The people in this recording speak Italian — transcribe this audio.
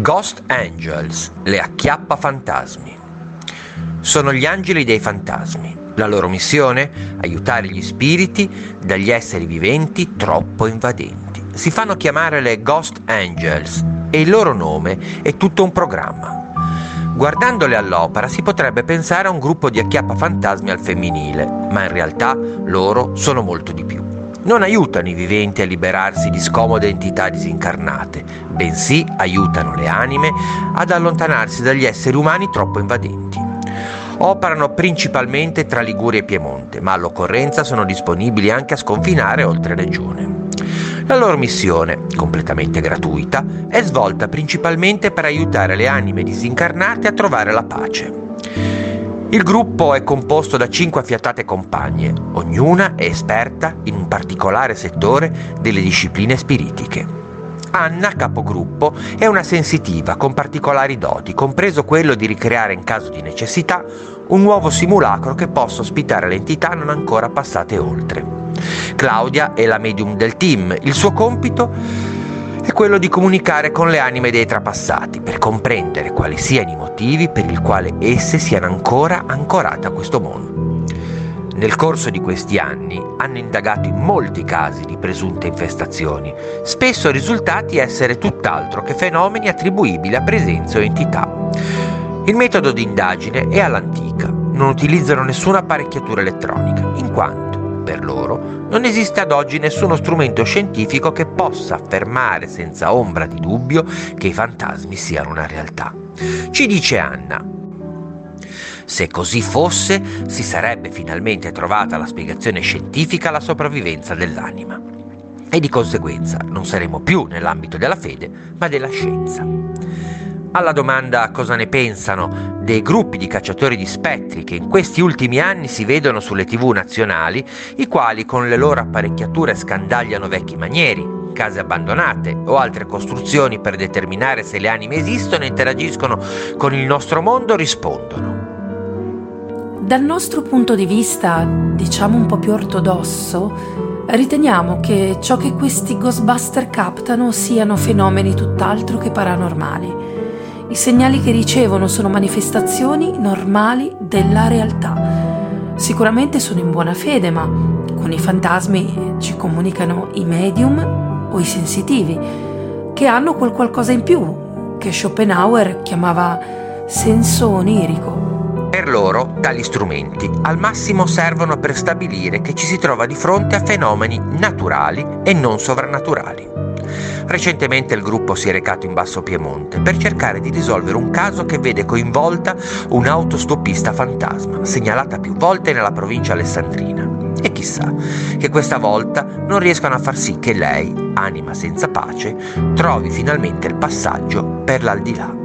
Ghost Angels, le acchiappa fantasmi. Sono gli angeli dei fantasmi. La loro missione? Aiutare gli spiriti dagli esseri viventi troppo invadenti. Si fanno chiamare le Ghost Angels e il loro nome è tutto un programma. Guardandole all'opera si potrebbe pensare a un gruppo di acchiappa fantasmi al femminile, ma in realtà loro sono molto di più non aiutano i viventi a liberarsi di scomode entità disincarnate, bensì aiutano le anime ad allontanarsi dagli esseri umani troppo invadenti. Operano principalmente tra Liguria e Piemonte, ma all'occorrenza sono disponibili anche a sconfinare oltre regione. La loro missione, completamente gratuita, è svolta principalmente per aiutare le anime disincarnate a trovare la pace. Il gruppo è composto da cinque affiatate compagne, ognuna è esperta in un particolare settore delle discipline spiritiche. Anna, capogruppo, è una sensitiva con particolari doti, compreso quello di ricreare in caso di necessità un nuovo simulacro che possa ospitare le entità non ancora passate oltre. Claudia è la medium del team, il suo compito è quello di comunicare con le anime dei trapassati per comprendere quali siano i motivi per il quale esse siano ancora ancorate a questo mondo. Nel corso di questi anni hanno indagato in molti casi di presunte infestazioni, spesso risultati essere tutt'altro che fenomeni attribuibili a presenze o entità. Il metodo di indagine è all'antica, non utilizzano nessuna apparecchiatura elettronica, in quanto per loro, non esiste ad oggi nessuno strumento scientifico che possa affermare senza ombra di dubbio che i fantasmi siano una realtà. Ci dice Anna. Se così fosse, si sarebbe finalmente trovata la spiegazione scientifica alla sopravvivenza dell'anima. E di conseguenza non saremo più nell'ambito della fede, ma della scienza. Alla domanda cosa ne pensano dei gruppi di cacciatori di spettri che in questi ultimi anni si vedono sulle tv nazionali, i quali con le loro apparecchiature scandagliano vecchi manieri, case abbandonate o altre costruzioni per determinare se le anime esistono e interagiscono con il nostro mondo, rispondono. Dal nostro punto di vista, diciamo un po' più ortodosso, riteniamo che ciò che questi Ghostbuster captano siano fenomeni tutt'altro che paranormali i segnali che ricevono sono manifestazioni normali della realtà. Sicuramente sono in buona fede, ma con i fantasmi ci comunicano i medium o i sensitivi, che hanno quel qualcosa in più, che Schopenhauer chiamava senso onirico. Per loro, tali strumenti al massimo servono per stabilire che ci si trova di fronte a fenomeni naturali e non sovrannaturali. Recentemente il gruppo si è recato in Basso Piemonte per cercare di risolvere un caso che vede coinvolta un'autostoppista fantasma, segnalata più volte nella provincia alessandrina. E chissà che questa volta non riescano a far sì che lei, anima senza pace, trovi finalmente il passaggio per l'aldilà.